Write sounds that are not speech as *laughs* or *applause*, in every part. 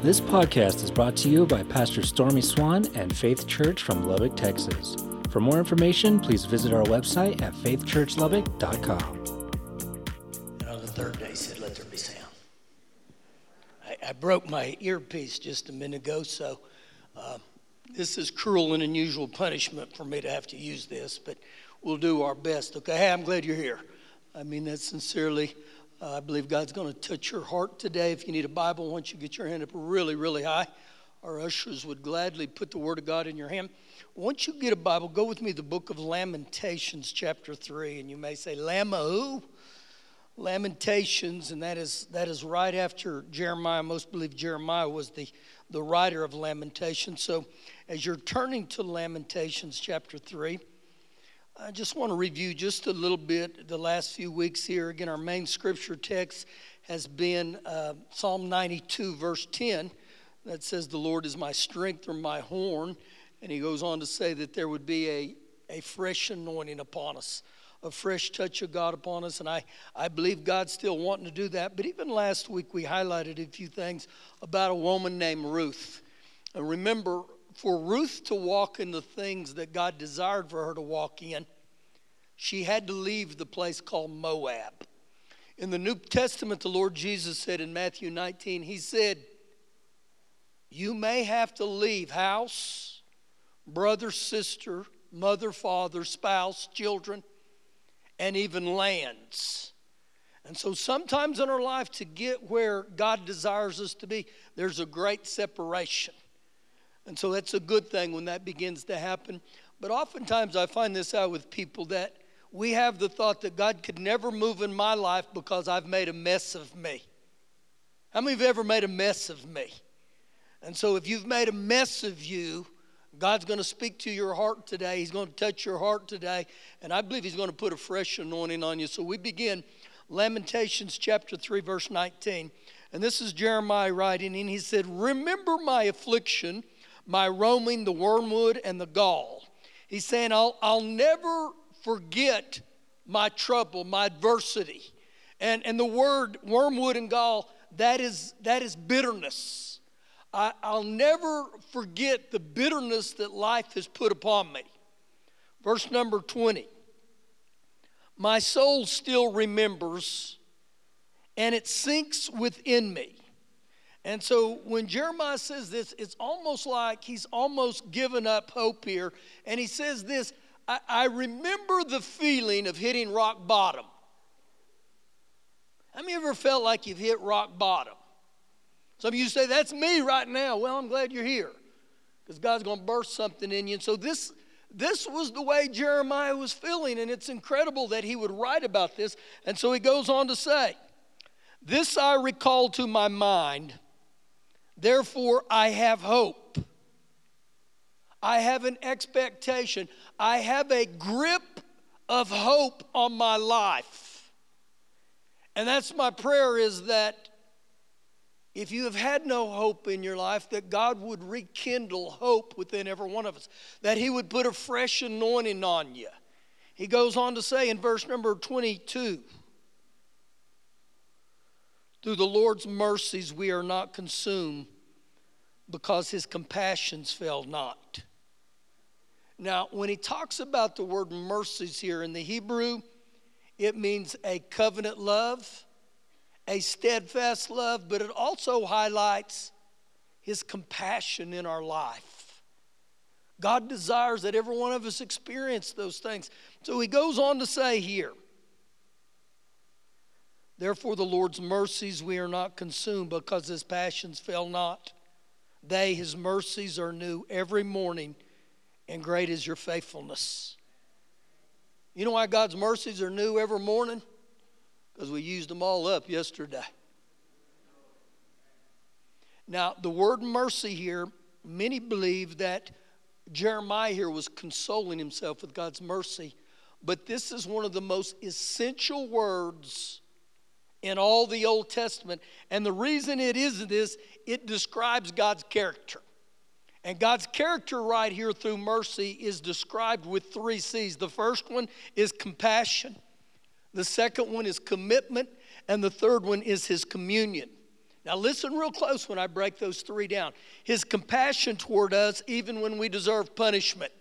This podcast is brought to you by Pastor Stormy Swan and Faith Church from Lubbock, Texas. For more information, please visit our website at faithchurchlubbock.com. And on the third day, said, Let there be sound. I, I broke my earpiece just a minute ago, so uh, this is cruel and unusual punishment for me to have to use this, but we'll do our best. Okay, hey, I'm glad you're here. I mean that sincerely. Uh, I believe God's going to touch your heart today. If you need a Bible, once you get your hand up really, really high, our ushers would gladly put the Word of God in your hand. Once you get a Bible, go with me to the book of Lamentations, chapter 3. And you may say, Lama who? Lamentations, and that is, that is right after Jeremiah. Most believe Jeremiah was the, the writer of Lamentations. So as you're turning to Lamentations, chapter 3, I just want to review just a little bit the last few weeks here. Again, our main scripture text has been uh, Psalm 92, verse 10, that says, The Lord is my strength or my horn. And he goes on to say that there would be a, a fresh anointing upon us, a fresh touch of God upon us. And I, I believe God's still wanting to do that. But even last week, we highlighted a few things about a woman named Ruth. And remember, for Ruth to walk in the things that God desired for her to walk in, she had to leave the place called Moab. In the New Testament, the Lord Jesus said in Matthew 19, He said, You may have to leave house, brother, sister, mother, father, spouse, children, and even lands. And so sometimes in our life, to get where God desires us to be, there's a great separation. And so that's a good thing when that begins to happen. But oftentimes I find this out with people that we have the thought that God could never move in my life because I've made a mess of me. How many of you ever made a mess of me? And so if you've made a mess of you, God's going to speak to your heart today. He's going to touch your heart today. And I believe He's going to put a fresh anointing on you. So we begin Lamentations chapter 3, verse 19. And this is Jeremiah writing, and he said, Remember my affliction my roaming the wormwood and the gall. He's saying, I'll, I'll never forget my trouble, my adversity. And, and the word wormwood and gall, that is, that is bitterness. I, I'll never forget the bitterness that life has put upon me. Verse number 20. My soul still remembers, and it sinks within me. And so when Jeremiah says this, it's almost like he's almost given up hope here. And he says this I, I remember the feeling of hitting rock bottom. How many ever felt like you've hit rock bottom? Some of you say, That's me right now. Well, I'm glad you're here because God's going to burst something in you. And so this. This was the way Jeremiah was feeling, and it's incredible that he would write about this. And so he goes on to say, This I recall to my mind Therefore, I have hope. I have an expectation. I have a grip of hope on my life. And that's my prayer is that if you have had no hope in your life, that God would rekindle hope within every one of us, that He would put a fresh anointing on you. He goes on to say in verse number 22 through the Lord's mercies, we are not consumed because his compassions fail not. Now, when he talks about the word mercies here in the Hebrew, it means a covenant love, a steadfast love, but it also highlights his compassion in our life. God desires that every one of us experience those things. So he goes on to say here, Therefore, the Lord's mercies we are not consumed because his passions fail not. They, his mercies are new every morning, and great is your faithfulness. You know why God's mercies are new every morning? Because we used them all up yesterday. Now, the word mercy here, many believe that Jeremiah here was consoling himself with God's mercy, but this is one of the most essential words in all the Old Testament. And the reason it is this, it describes God's character. And God's character right here through mercy is described with three C's. The first one is compassion, the second one is commitment, and the third one is his communion. Now, listen real close when I break those three down. His compassion toward us, even when we deserve punishment.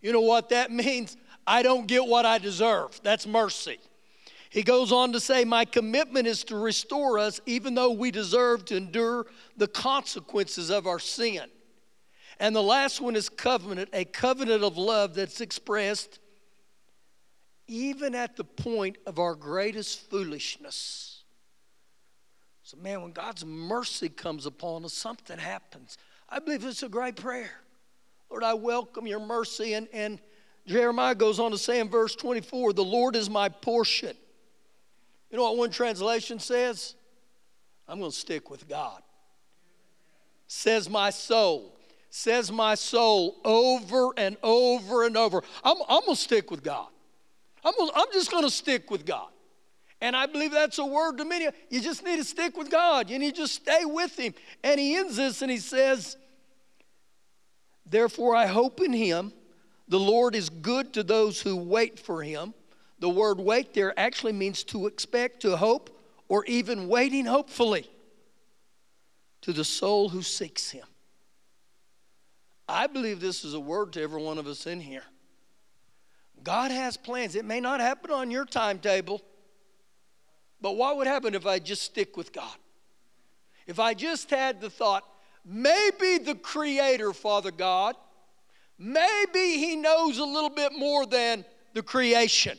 You know what that means? I don't get what I deserve. That's mercy. He goes on to say, My commitment is to restore us, even though we deserve to endure the consequences of our sin. And the last one is covenant, a covenant of love that's expressed even at the point of our greatest foolishness. So, man, when God's mercy comes upon us, something happens. I believe it's a great prayer. Lord, I welcome your mercy. And, and Jeremiah goes on to say in verse 24, The Lord is my portion. You know what one translation says? I'm going to stick with God. Says my soul. Says my soul over and over and over. I'm, I'm going to stick with God. I'm, gonna, I'm just going to stick with God. And I believe that's a word to many. You just need to stick with God. You need to just stay with Him. And He ends this and He says, Therefore I hope in Him. The Lord is good to those who wait for Him. The word wait there actually means to expect, to hope, or even waiting hopefully to the soul who seeks Him. I believe this is a word to every one of us in here. God has plans. It may not happen on your timetable, but what would happen if I just stick with God? If I just had the thought, maybe the Creator, Father God, maybe He knows a little bit more than the creation.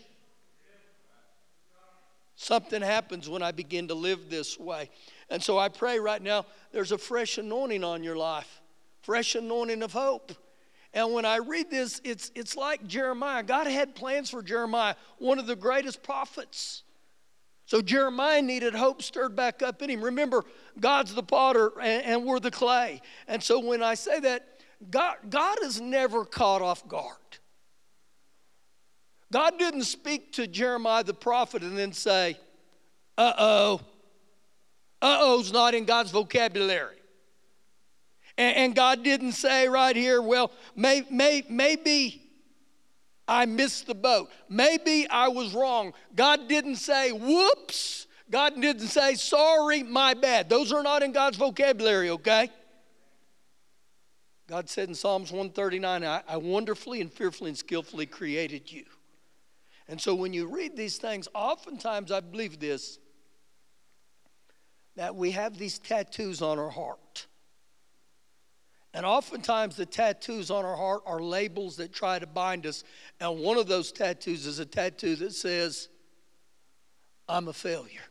Something happens when I begin to live this way. And so I pray right now there's a fresh anointing on your life, fresh anointing of hope. And when I read this, it's, it's like Jeremiah. God had plans for Jeremiah, one of the greatest prophets. So Jeremiah needed hope stirred back up in him. Remember, God's the potter and, and we're the clay. And so when I say that, God, God is never caught off guard. God didn't speak to Jeremiah the prophet and then say, uh oh, uh oh's not in God's vocabulary. And, and, God didn't say right here, well, may, may, maybe I missed the boat. Maybe I was wrong. God didn't say, whoops. God didn't say, sorry, my bad. Those are not in God's vocabulary, okay? God said in Psalms 139, I, I wonderfully and fearfully and skillfully created you. And so when you read these things, oftentimes I believe this that we have these tattoos on our heart. And oftentimes the tattoos on our heart are labels that try to bind us. And one of those tattoos is a tattoo that says, I'm a failure.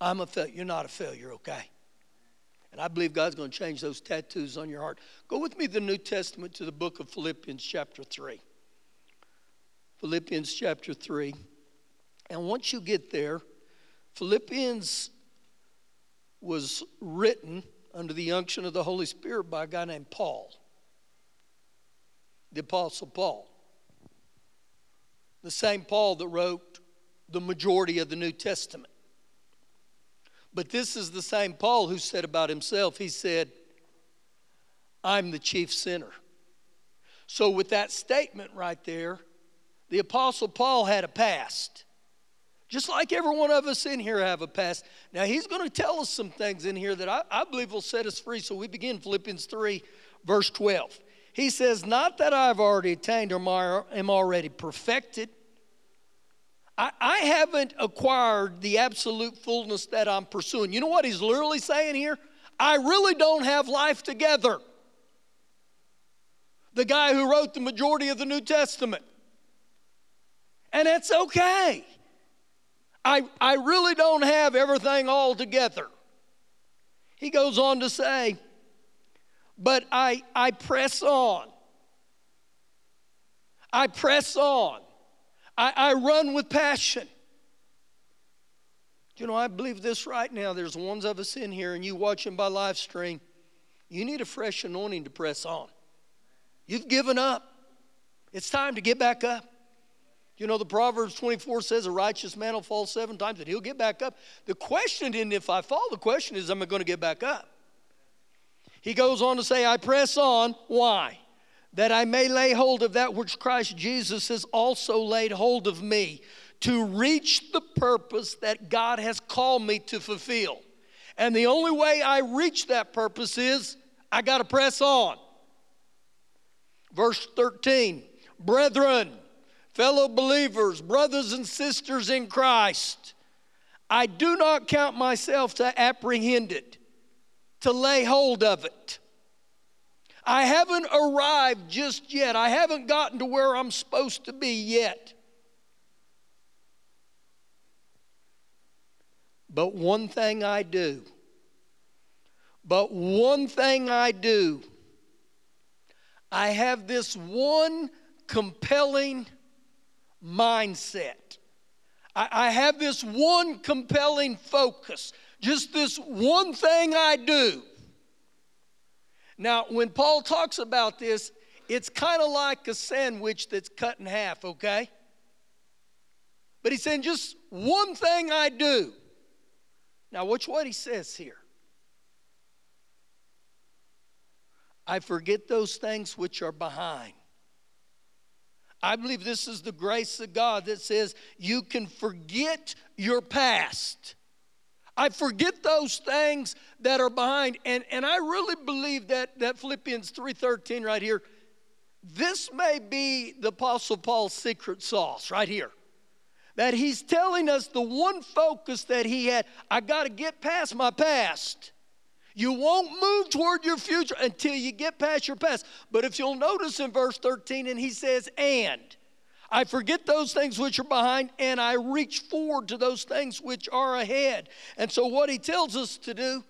I'm a failure. You're not a failure, okay? And I believe God's going to change those tattoos on your heart. Go with me to the New Testament to the book of Philippians, chapter 3. Philippians chapter 3. And once you get there, Philippians was written under the unction of the Holy Spirit by a guy named Paul, the Apostle Paul. The same Paul that wrote the majority of the New Testament. But this is the same Paul who said about himself, he said, I'm the chief sinner. So, with that statement right there, the Apostle Paul had a past. Just like every one of us in here have a past. Now, he's going to tell us some things in here that I, I believe will set us free. So we begin Philippians 3, verse 12. He says, Not that I've already attained or am already perfected. I, I haven't acquired the absolute fullness that I'm pursuing. You know what he's literally saying here? I really don't have life together. The guy who wrote the majority of the New Testament. And it's okay. I, I really don't have everything all together. He goes on to say, but I, I press on. I press on. I, I run with passion. You know, I believe this right now. There's ones of us in here, and you watching by live stream, you need a fresh anointing to press on. You've given up. It's time to get back up. You know, the Proverbs 24 says a righteous man will fall seven times and he'll get back up. The question isn't if I fall, the question is, am I going to get back up? He goes on to say, I press on. Why? That I may lay hold of that which Christ Jesus has also laid hold of me to reach the purpose that God has called me to fulfill. And the only way I reach that purpose is I got to press on. Verse 13 Brethren, fellow believers, brothers and sisters in Christ, I do not count myself to apprehend it, to lay hold of it. I haven't arrived just yet. I haven't gotten to where I'm supposed to be yet. But one thing I do, but one thing I do, I have this one compelling mindset. I, I have this one compelling focus, just this one thing I do. Now, when Paul talks about this, it's kind of like a sandwich that's cut in half, okay? But he's saying just one thing I do. Now, watch what he says here. I forget those things which are behind. I believe this is the grace of God that says you can forget your past. I forget those things that are behind. And, and I really believe that, that Philippians 3.13 right here, this may be the Apostle Paul's secret sauce right here. That he's telling us the one focus that he had, I got to get past my past. You won't move toward your future until you get past your past. But if you'll notice in verse 13, and he says, and. I forget those things which are behind and I reach forward to those things which are ahead. And so, what he tells us to do,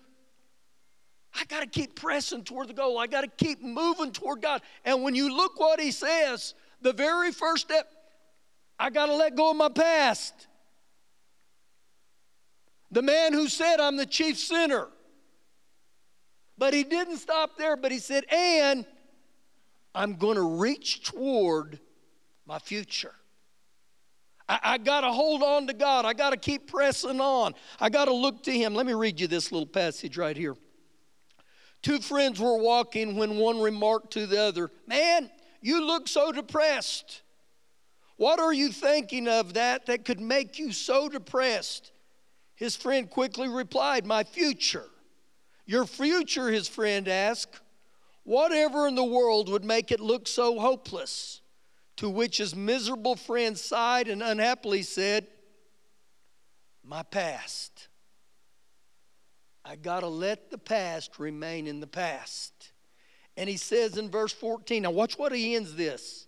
I got to keep pressing toward the goal. I got to keep moving toward God. And when you look what he says, the very first step, I got to let go of my past. The man who said, I'm the chief sinner. But he didn't stop there, but he said, and I'm going to reach toward my future. I, I got to hold on to God. I got to keep pressing on. I got to look to Him. Let me read you this little passage right here. Two friends were walking when one remarked to the other, Man, you look so depressed. What are you thinking of that that could make you so depressed? His friend quickly replied, My future. Your future, his friend asked. Whatever in the world would make it look so hopeless? To which his miserable friend sighed and unhappily said, My past. I got to let the past remain in the past. And he says in verse 14, now watch what he ends this.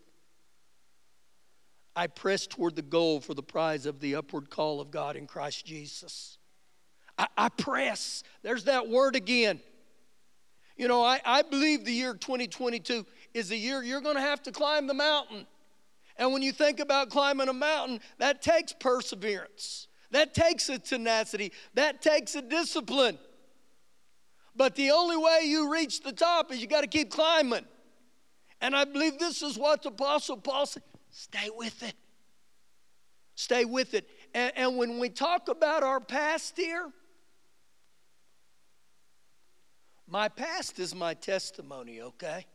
I press toward the goal for the prize of the upward call of God in Christ Jesus. I, I press. There's that word again. You know, I, I believe the year 2022 is a year you're going to have to climb the mountain. And when you think about climbing a mountain, that takes perseverance, that takes a tenacity, that takes a discipline. But the only way you reach the top is you got to keep climbing. And I believe this is what the Apostle Paul said stay with it. Stay with it. And, and when we talk about our past here, my past is my testimony, okay?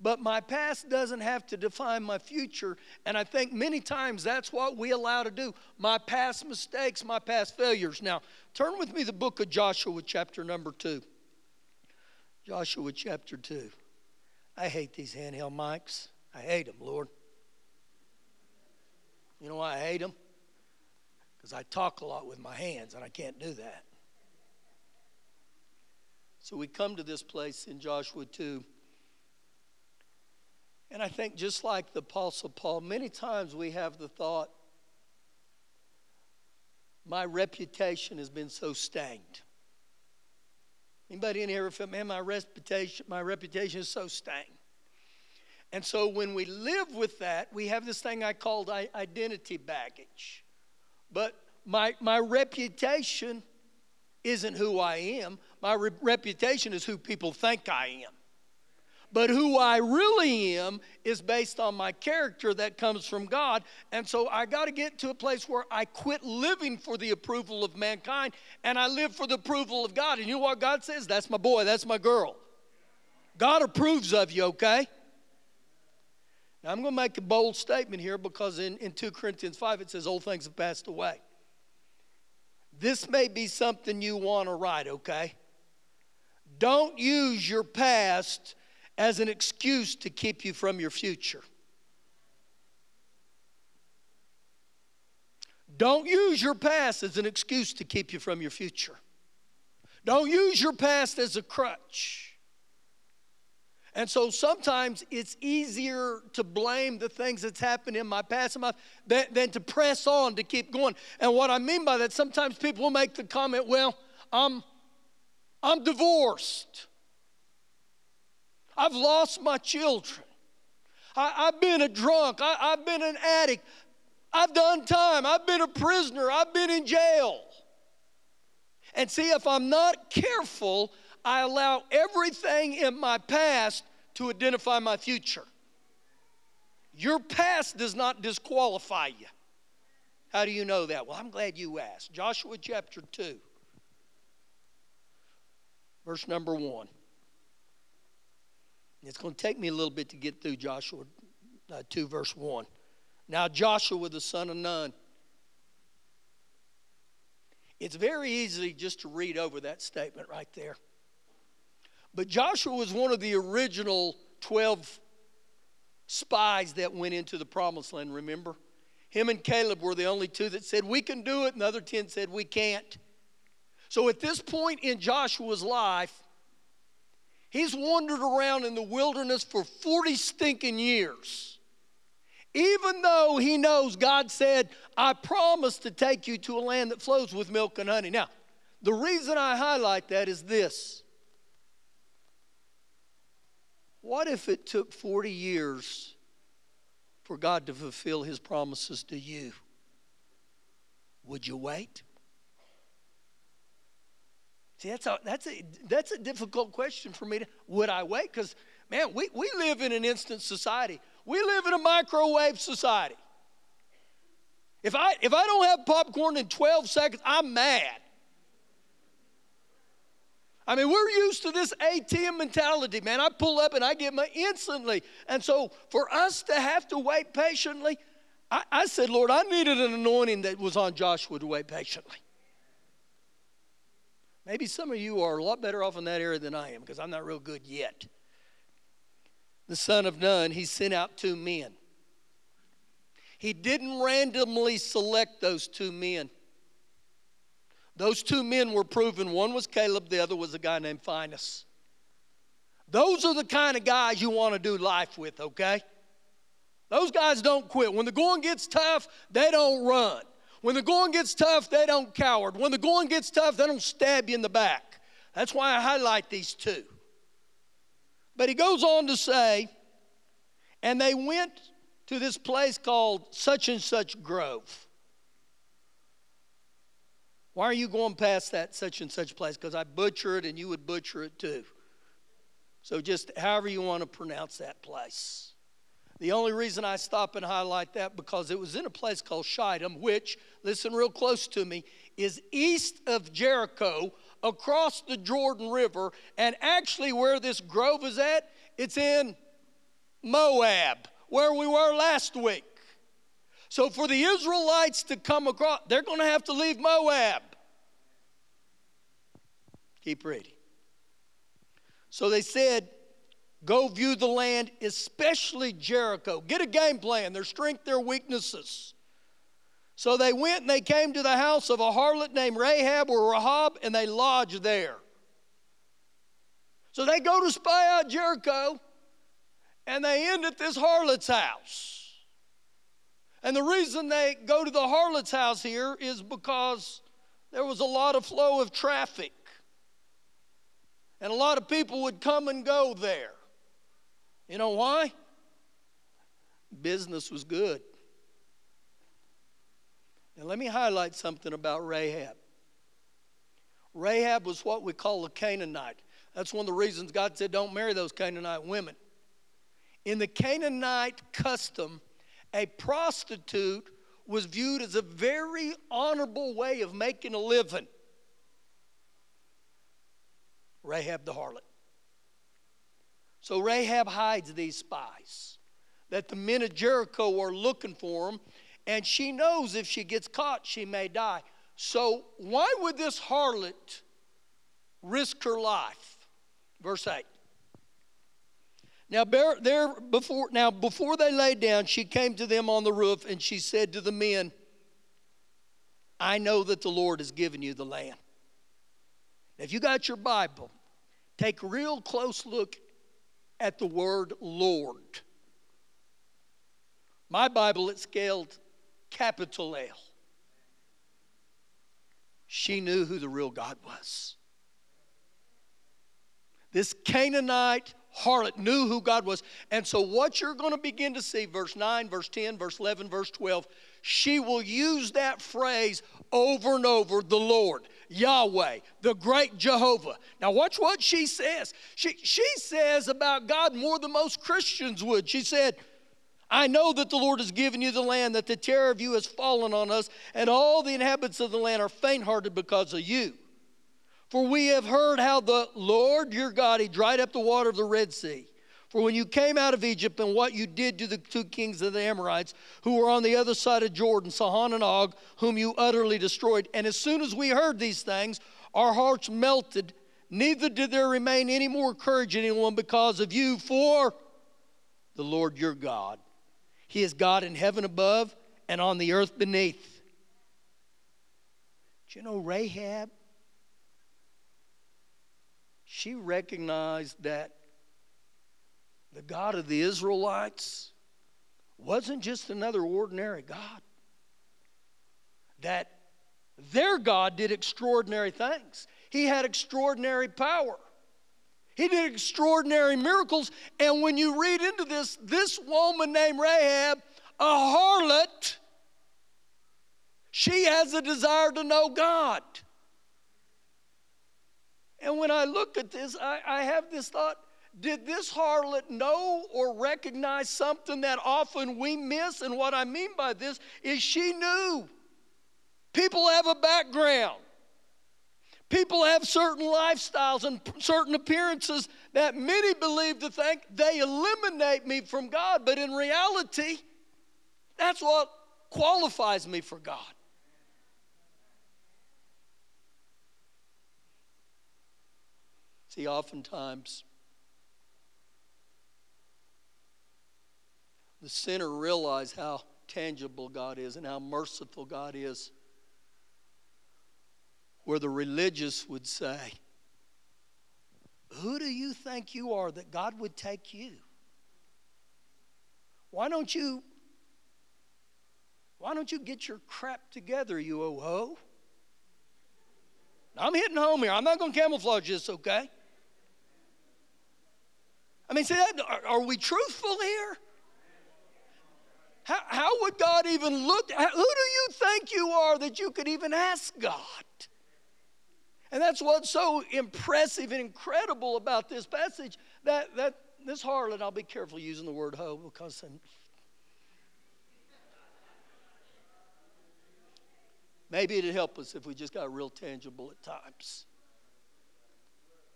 but my past doesn't have to define my future. And I think many times that's what we allow to do my past mistakes, my past failures. Now, turn with me the book of Joshua, chapter number two. Joshua, chapter two. I hate these handheld mics. I hate them, Lord. You know why I hate them? Because I talk a lot with my hands, and I can't do that. So we come to this place in Joshua 2. And I think just like the Apostle Paul, many times we have the thought, my reputation has been so stained. Anybody in here feel, man, my reputation, my reputation is so stained. And so when we live with that, we have this thing I called identity baggage. But my, my reputation isn't who I am. My re- reputation is who people think I am. But who I really am is based on my character that comes from God. And so I got to get to a place where I quit living for the approval of mankind and I live for the approval of God. And you know what God says? That's my boy, that's my girl. God approves of you, okay? Now I'm going to make a bold statement here because in, in 2 Corinthians 5 it says, Old things have passed away. This may be something you want to write, okay? Don't use your past as an excuse to keep you from your future. Don't use your past as an excuse to keep you from your future. Don't use your past as a crutch. And so sometimes it's easier to blame the things that's happened in my past than, than to press on to keep going. And what I mean by that, sometimes people will make the comment, well, I'm, I'm divorced. I've lost my children. I, have been a drunk. I, I've been an addict. I've done time. I've been a prisoner. I've been in jail. And see, if I'm not careful, I allow everything in my past to identify my future. Your past does not disqualify you. How do you know that? Well, I'm glad you asked. Joshua chapter 2, verse number 1. It's going to take me a little bit to get through Joshua uh, 2, verse 1. Now, Joshua, the son of Nun. It's very easy just to read over that statement right there. But Joshua was one of the original 12 spies that went into the promised land, remember? Him and Caleb were the only two that said, We can do it, and the other 10 said, We can't. So at this point in Joshua's life, he's wandered around in the wilderness for 40 stinking years. Even though he knows God said, I promise to take you to a land that flows with milk and honey. Now, the reason I highlight that is this what if it took 40 years for God to fulfill his promises to you? Would you wait? See, that's a, that's a, that's a difficult question for me to, would I wait? Because, man, we, we live in an instant society. We live in a microwave society. If I, if I don't have popcorn in 12 seconds, I'm mad. I mean, we're used to this ATM mentality, man. I pull up and I get my instantly. And so for us to have to wait patiently, I, I said, Lord, I needed an anointing that was on Joshua to wait patiently. Maybe some of you are a lot better off in that area than I am because I'm not real good yet. The son of Nun, he sent out two men. He didn't randomly select those two men. Those two men were proven. One was Caleb, the other was a guy named Phinehas. Those are the kind of guys you want to do life with, okay? Those guys don't quit. When the going gets tough, they don't run. When the going gets tough, they don't coward. When the going gets tough, they don't stab you in the back. That's why I highlight these two. But he goes on to say, and they went to this place called such and such grove. Why are you going past that such and such place? Because I butcher it and you would butcher it too. So just however you want to pronounce that place. The only reason I stop and highlight that because it was in a place called Shittim, which, listen real close to me, is east of Jericho across the Jordan River. And actually, where this grove is at, it's in Moab, where we were last week. So, for the Israelites to come across, they're going to have to leave Moab. Keep reading. So they said, Go view the land, especially Jericho. Get a game plan, their strength, their weaknesses. So they went and they came to the house of a harlot named Rahab or Rahab, and they lodged there. So they go to spy out Jericho, and they end at this harlot's house. And the reason they go to the harlot's house here is because there was a lot of flow of traffic. And a lot of people would come and go there. You know why? Business was good. Now, let me highlight something about Rahab. Rahab was what we call a Canaanite. That's one of the reasons God said, don't marry those Canaanite women. In the Canaanite custom, a prostitute was viewed as a very honorable way of making a living. Rahab the harlot. So Rahab hides these spies that the men of Jericho are looking for them, and she knows if she gets caught, she may die. So, why would this harlot risk her life? Verse 8. Now, there before, now, before they laid down, she came to them on the roof and she said to the men, I know that the Lord has given you the land. If you got your Bible, take a real close look at the word Lord. My Bible, it's scaled capital L. She knew who the real God was. This Canaanite harlot knew who God was. And so, what you're going to begin to see, verse 9, verse 10, verse 11, verse 12, she will use that phrase over and over the Lord, Yahweh, the great Jehovah. Now, watch what she says. She, she says about God more than most Christians would. She said, I know that the Lord has given you the land, that the terror of you has fallen on us, and all the inhabitants of the land are faint hearted because of you. For we have heard how the Lord your God, he dried up the water of the Red Sea. For when you came out of Egypt and what you did to the two kings of the Amorites who were on the other side of Jordan, Sihon and Og, whom you utterly destroyed. And as soon as we heard these things, our hearts melted. Neither did there remain any more courage in anyone because of you, for the Lord your God. He is God in heaven above and on the earth beneath. Do you know Rahab? She recognized that the God of the Israelites wasn't just another ordinary God. That their God did extraordinary things. He had extraordinary power. He did extraordinary miracles. And when you read into this, this woman named Rahab, a harlot, she has a desire to know God. And when I look at this, I, I have this thought did this harlot know or recognize something that often we miss? And what I mean by this is she knew. People have a background. People have certain lifestyles and certain appearances that many believe to think they eliminate me from God, but in reality, that's what qualifies me for God. See, oftentimes the sinner realize how tangible God is and how merciful God is. Where the religious would say, Who do you think you are that God would take you? Why don't you why don't you get your crap together, you oh ho? I'm hitting home here. I'm not going to camouflage this, okay? I mean, see, are, are we truthful here? How, how would God even look? Who do you think you are that you could even ask God? And that's what's so impressive and incredible about this passage that, that this harlot, I'll be careful using the word hoe because I'm, maybe it'd help us if we just got real tangible at times.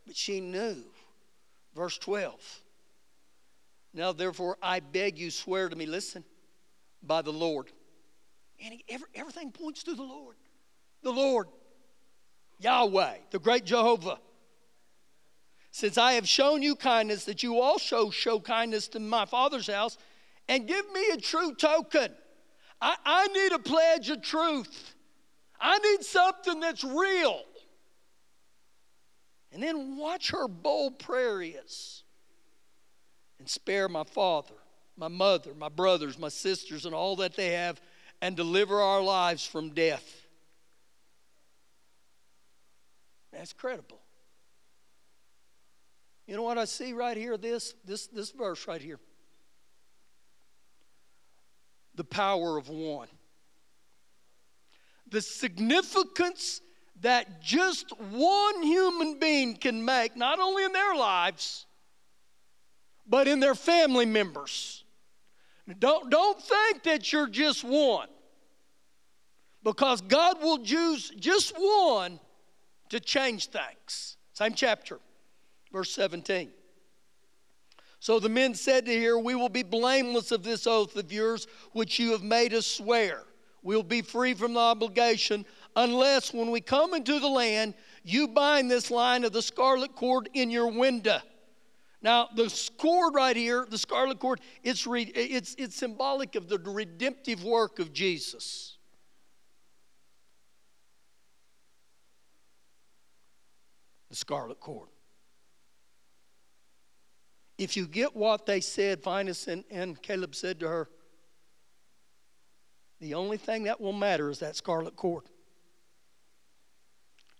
But she knew. Verse 12. Now, therefore, I beg you, swear to me, listen, by the Lord. And he, every, everything points to the Lord. The Lord, Yahweh, the great Jehovah. Since I have shown you kindness, that you also show kindness to my father's house, and give me a true token. I, I need a pledge of truth. I need something that's real. And then watch her bold prayer is. And spare my father my mother, my brothers, my sisters, and all that they have, and deliver our lives from death. That's credible. You know what I see right here? This, this, this verse right here. The power of one. The significance that just one human being can make, not only in their lives, but in their family members. Don't, don't think that you're just one. Because God will use just one to change things. Same chapter, verse 17. So the men said to her, We will be blameless of this oath of yours, which you have made us swear. We'll be free from the obligation unless when we come into the land, you bind this line of the scarlet cord in your window. Now, the cord right here, the scarlet cord, it's, re, it's, it's symbolic of the redemptive work of Jesus. The scarlet cord. If you get what they said, Phinehas and, and Caleb said to her, the only thing that will matter is that scarlet cord.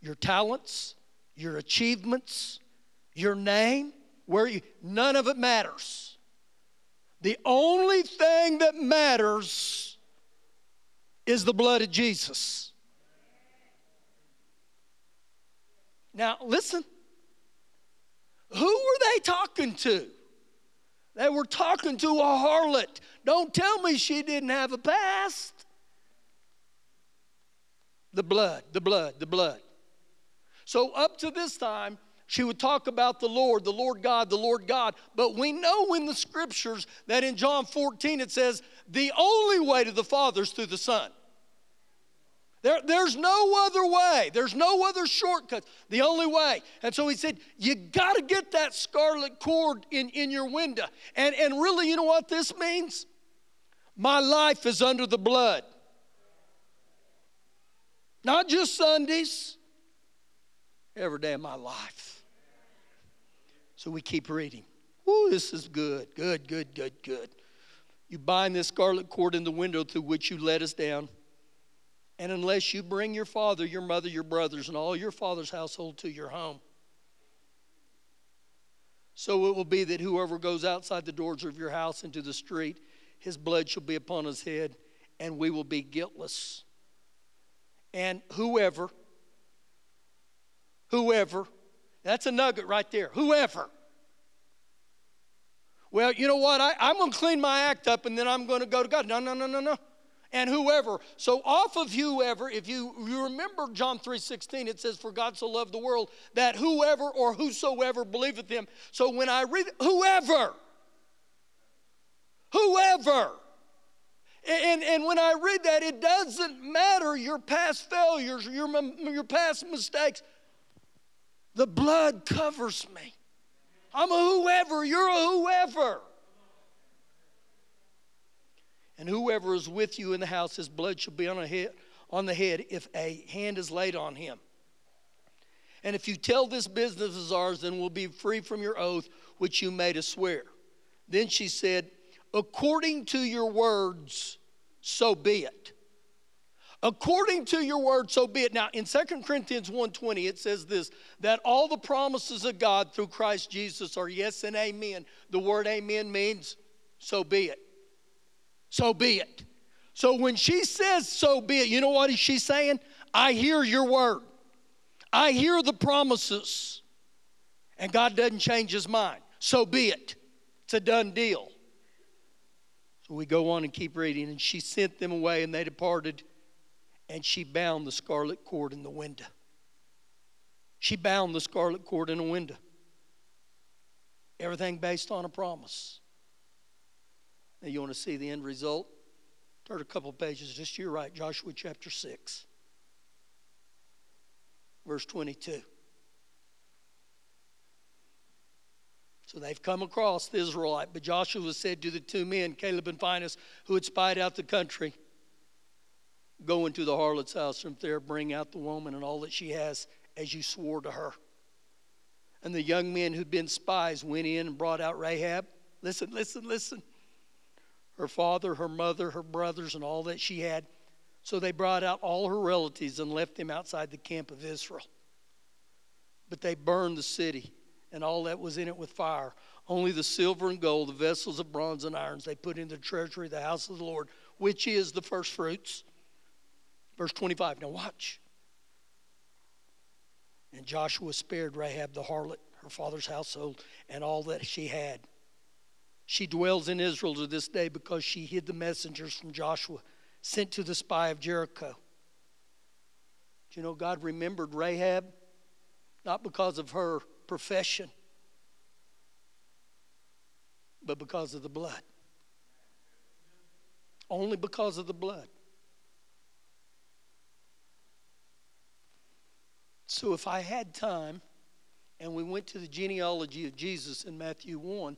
Your talents, your achievements, your name, where you, none of it matters. The only thing that matters is the blood of Jesus. Now, listen. Who were they talking to? They were talking to a harlot. Don't tell me she didn't have a past. The blood, the blood, the blood. So, up to this time, she would talk about the Lord, the Lord God, the Lord God. But we know in the scriptures that in John 14 it says, the only way to the Father is through the Son. There, there's no other way. There's no other shortcut. The only way. And so he said, You got to get that scarlet cord in, in your window. And, and really, you know what this means? My life is under the blood. Not just Sundays, every day of my life. So we keep reading. Ooh, this is good, good, good, good, good. You bind this scarlet cord in the window through which you let us down. And unless you bring your father, your mother, your brothers, and all your father's household to your home, so it will be that whoever goes outside the doors of your house into the street, his blood shall be upon his head, and we will be guiltless. And whoever, whoever, that's a nugget right there. Whoever. Well, you know what? I, I'm going to clean my act up and then I'm going to go to God. No, no, no, no, no and whoever. So off of whoever, if you, you remember John 3:16, it says, For God so loved the world that whoever or whosoever believeth him. So when I read whoever, whoever. And, and when I read that, it doesn't matter your past failures, your, your past mistakes. The blood covers me. I'm a whoever, you're a whoever. And whoever is with you in the house, his blood shall be on, a head, on the head if a hand is laid on him. And if you tell this business is ours, then we'll be free from your oath which you made us swear. Then she said, According to your words, so be it. According to your word, so be it. Now, in 2 Corinthians 1.20, it says this, that all the promises of God through Christ Jesus are yes and amen. The word amen means, so be it so be it. So when she says, so be it, you know what she's saying? I hear your word, I hear the promises, and God doesn't change his mind. So be it. It's a done deal. So we go on and keep reading. And she sent them away, and they departed, and she bound the scarlet cord in the window. She bound the scarlet cord in a window. Everything based on a promise. Now, you want to see the end result? Turn a couple pages just to your right, Joshua chapter 6, verse 22. So they've come across the Israelite, but Joshua said to the two men, Caleb and Phinehas, who had spied out the country, Go into the harlot's house from there, bring out the woman and all that she has, as you swore to her. And the young men who'd been spies went in and brought out Rahab. Listen, listen, listen her father, her mother, her brothers, and all that she had. So they brought out all her relatives and left them outside the camp of Israel. But they burned the city and all that was in it with fire. Only the silver and gold, the vessels of bronze and irons, they put in the treasury, of the house of the Lord, which is the first fruits. Verse 25. Now watch. And Joshua spared Rahab the harlot, her father's household, and all that she had. She dwells in Israel to this day because she hid the messengers from Joshua sent to the spy of Jericho. Do you know God remembered Rahab? Not because of her profession, but because of the blood. Only because of the blood. So if I had time and we went to the genealogy of Jesus in Matthew 1,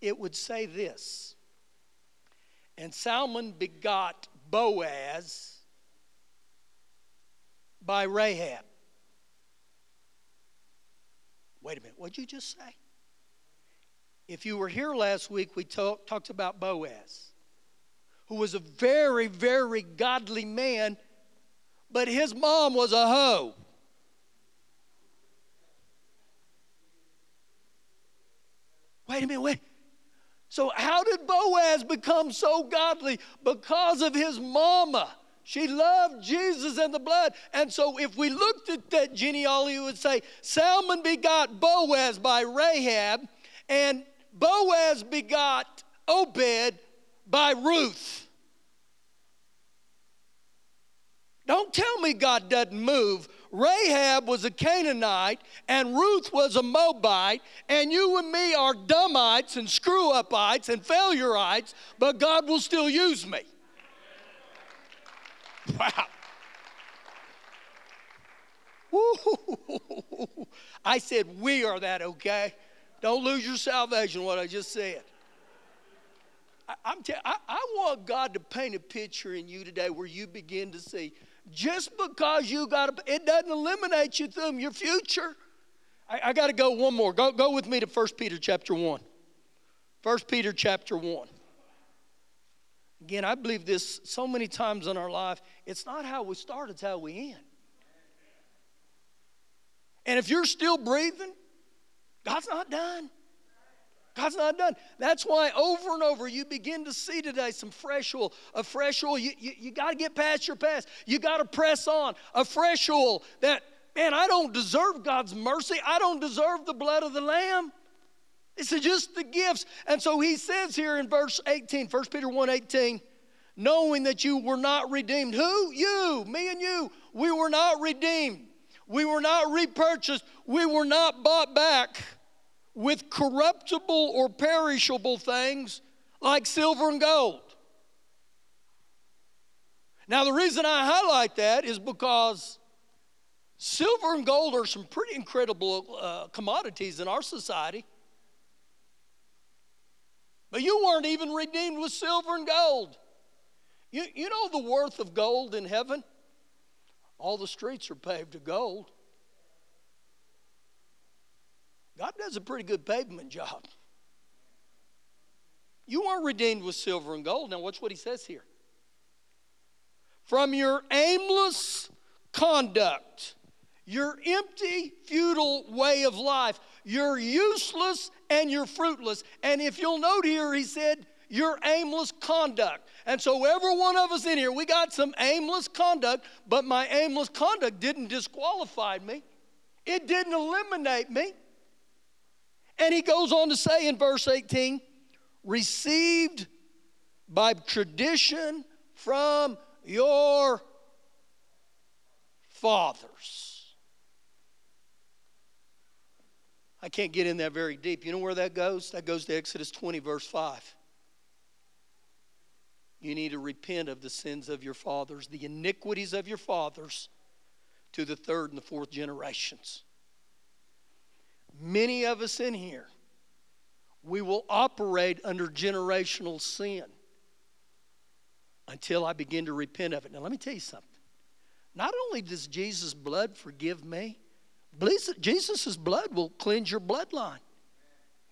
it would say this And Salmon begot Boaz by Rahab. Wait a minute, what'd you just say? If you were here last week, we talk, talked about Boaz, who was a very, very godly man, but his mom was a hoe. Wait a minute, wait. So, how did Boaz become so godly? Because of his mama. She loved Jesus and the blood. And so, if we looked at that genealogy, we would say Salmon begot Boaz by Rahab, and Boaz begot Obed by Ruth. Don't tell me God doesn't move. Rahab was a Canaanite and Ruth was a Moabite, and you and me are dumbites and screw upites and failurites, but God will still use me. *laughs* Wow. I said, we are that, okay? Don't lose your salvation, what I just said. I, am t- I, I want God to paint a picture in you today where you begin to see just because you got it doesn't eliminate you from your future. I, I got to go one more. Go, go with me to 1 Peter chapter 1. 1 Peter chapter 1. Again, I believe this so many times in our life. It's not how we start, it's how we end. And if you're still breathing, God's not done. God's not done. That's why over and over you begin to see today some fresh oil, a fresh oil. You, you, you got to get past your past. You got to press on. A fresh oil that, man, I don't deserve God's mercy. I don't deserve the blood of the Lamb. It's just the gifts. And so he says here in verse 18, 1 Peter 1 18, knowing that you were not redeemed. Who? You, me and you. We were not redeemed. We were not repurchased. We were not bought back with corruptible or perishable things like silver and gold. Now, the reason I highlight that is because silver and gold are some pretty incredible uh, commodities in our society. But you weren't even redeemed with silver and gold. You, you know the worth of gold in heaven? All the streets are paved with gold. God does a pretty good pavement job. You weren't redeemed with silver and gold. Now, watch what he says here. From your aimless conduct, your empty, futile way of life, you're useless and you're fruitless. And if you'll note here, he said, your aimless conduct. And so, every one of us in here, we got some aimless conduct, but my aimless conduct didn't disqualify me, it didn't eliminate me. And he goes on to say in verse 18, received by tradition from your fathers. I can't get in that very deep. You know where that goes? That goes to Exodus 20, verse 5. You need to repent of the sins of your fathers, the iniquities of your fathers, to the third and the fourth generations. Many of us in here, we will operate under generational sin until I begin to repent of it. Now, let me tell you something. Not only does Jesus' blood forgive me, Jesus' blood will cleanse your bloodline.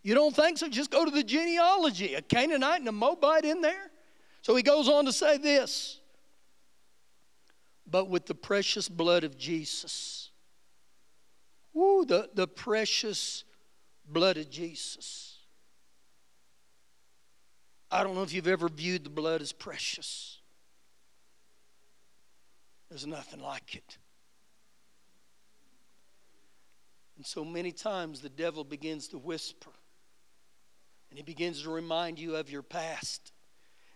You don't think so? Just go to the genealogy a Canaanite and a Moabite in there. So he goes on to say this But with the precious blood of Jesus, The, the precious blood of Jesus. I don't know if you've ever viewed the blood as precious. There's nothing like it. And so many times the devil begins to whisper and he begins to remind you of your past.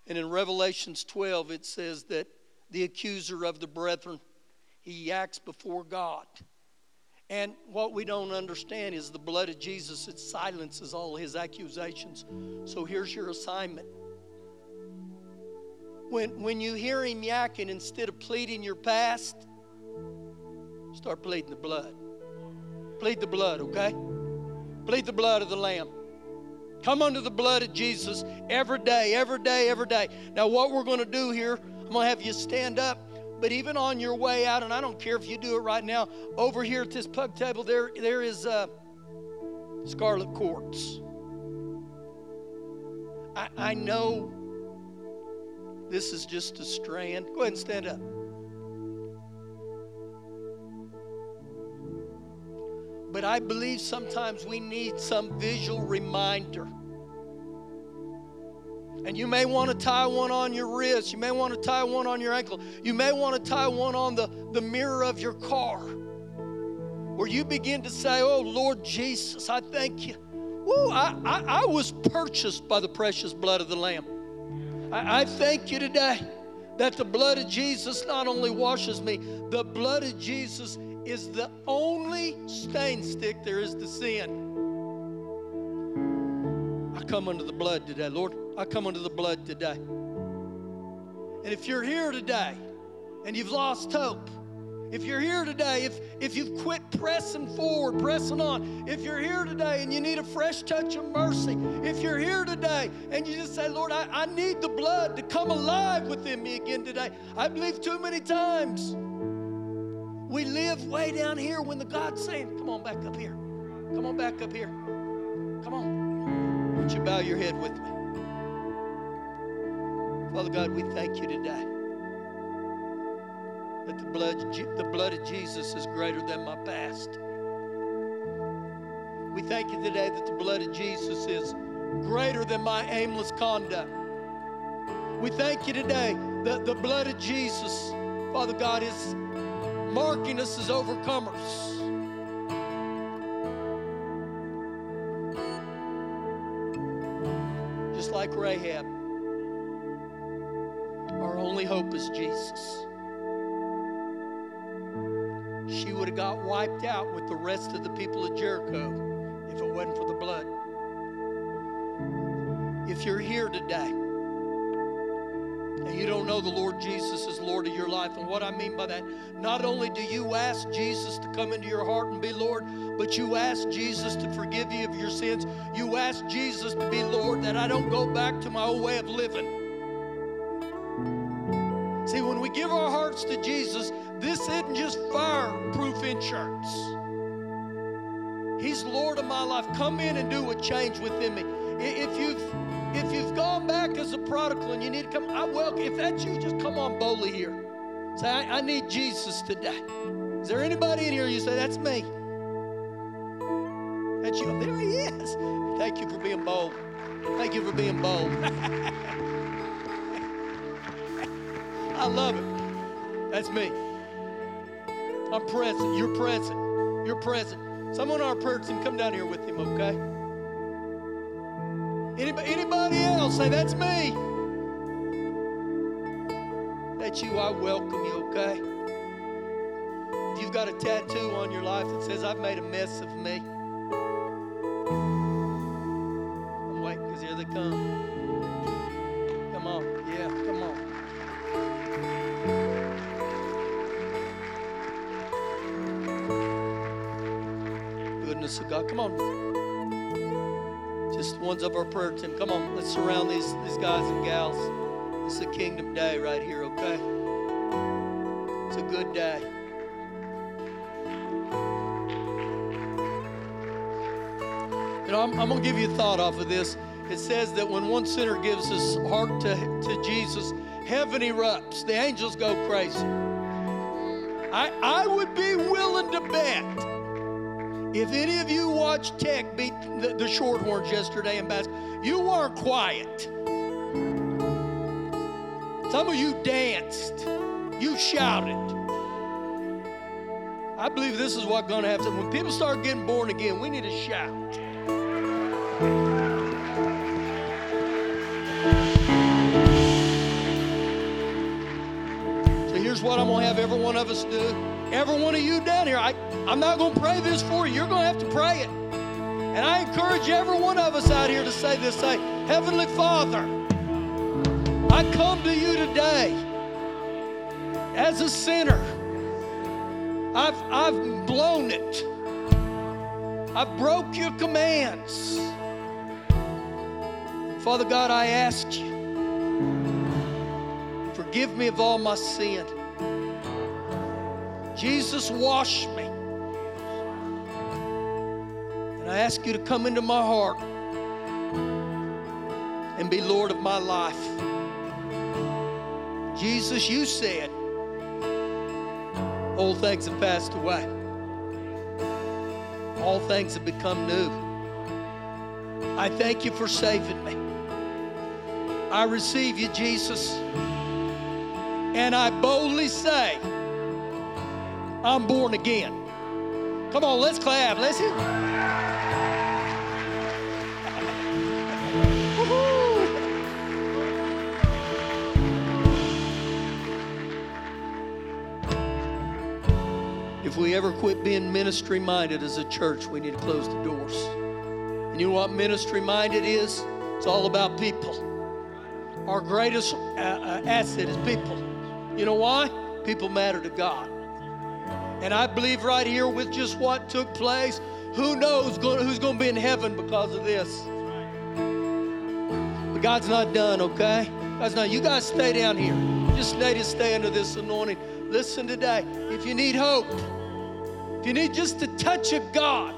And in Revelations 12, it says that the accuser of the brethren, he acts before God. And what we don't understand is the blood of Jesus, it silences all his accusations. So here's your assignment. When, when you hear him yakking, instead of pleading your past, Start pleading the blood. Plead the blood, okay? Plead the blood of the Lamb. Come under the blood of Jesus every day, every day, every day. Now, what we're going to do here, I'm going to have you stand up, but even on your way out, and I don't care if you do it right now, over here at this pug table, there, there is uh, scarlet quartz. I, I know this is just a strand. Go ahead and stand up. But I believe sometimes we need some visual reminder. And you may want to tie one on your wrist. You may want to tie one on your ankle. You may want to tie one on the, the mirror of your car. Where you begin to say, Oh, Lord Jesus, I thank you. Woo, I, I, I was purchased by the precious blood of the Lamb. I, I thank you today that the blood of Jesus not only washes me, the blood of Jesus is the only stain stick there is to sin. Come under the blood today, Lord. I come under the blood today. And if you're here today and you've lost hope, if you're here today, if, if you've quit pressing forward, pressing on, if you're here today and you need a fresh touch of mercy, if you're here today and you just say, Lord, I, I need the blood to come alive within me again today, I believe too many times we live way down here when the God's saying, Come on back up here. Come on back up here. Come on. Won't you bow your head with me? Father God, we thank you today that the blood, the blood of Jesus is greater than my past. We thank you today that the blood of Jesus is greater than my aimless conduct. We thank you today that the blood of Jesus, Father God, is marking us as overcomers. Rahab, our only hope is Jesus. She would have got wiped out with the rest of the people of Jericho if it wasn't for the blood. If you're here today, and you don't know the Lord Jesus as Lord of your life. And what I mean by that, not only do you ask Jesus to come into your heart and be Lord, but you ask Jesus to forgive you of your sins. You ask Jesus to be Lord, that I don't go back to my old way of living. See, when we give our hearts to Jesus, this isn't just fireproof insurance. He's Lord of my life. Come in and do a change within me. If you've if you've gone back as a prodigal and you need to come, I welcome. If that's you, just come on boldly here. Say, I, I need Jesus today. Is there anybody in here you say, that's me? You. There he is. Thank you for being bold. Thank you for being bold. *laughs* I love it. That's me. I'm present. You're present. You're present. Someone on our prayer team, come down here with him, okay? Anybody, anybody else? Say, that's me. That's you. I welcome you, okay? If you've got a tattoo on your life that says, I've made a mess of me, guys and gals. It's a kingdom day right here, okay? It's a good day. You know, I'm, I'm going to give you a thought off of this. It says that when one sinner gives his heart to, to Jesus, heaven erupts. The angels go crazy. I, I would be willing to bet if any of you watched Tech beat the, the Shorthorns yesterday in basketball, you weren't quiet. Some of you danced. You shouted. I believe this is what's going to happen. When people start getting born again, we need to shout. So here's what I'm going to have every one of us do. Every one of you down here, I, I'm not going to pray this for you. You're going to have to pray it. And I encourage every one of us out here to say this say, Heavenly Father, I come to you today as a sinner. I've, I've blown it. I've broke your commands. Father God, I ask you, forgive me of all my sin. Jesus, wash me. And I ask you to come into my heart and be Lord of my life. Jesus, you said, old things have passed away. All things have become new. I thank you for saving me. I receive you, Jesus. And I boldly say, I'm born again. Come on, let's clap. Let's hit. If we ever quit being ministry minded as a church, we need to close the doors. And you know what ministry minded is? It's all about people. Our greatest uh, uh, asset is people. You know why? People matter to God. And I believe right here with just what took place, who knows who's going to be in heaven because of this. But God's not done, okay? God's not. You guys stay down here. Just stay to stay under this anointing. Listen today. If you need hope, you need just a touch of God,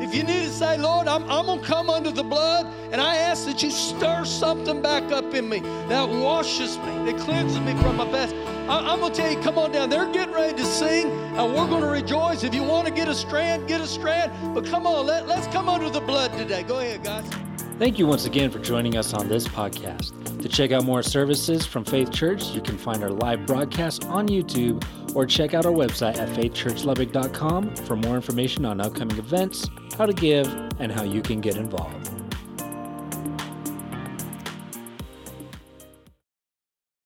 if you need to say, Lord, I'm, I'm going to come under the blood, and I ask that you stir something back up in me that washes me, that cleanses me from my past. I, am going to tell you, come on down. They're getting ready to sing, and we're going to rejoice. If you want to get a strand, get a strand. But come on, let, let's come under the blood today. Go ahead, guys. Thank you once again for joining us on this podcast. To check out more services from Faith Church, you can find our live broadcast on YouTube or check out our website at faithchurchlubbock.com for more information on upcoming events, how to give, and how you can get involved.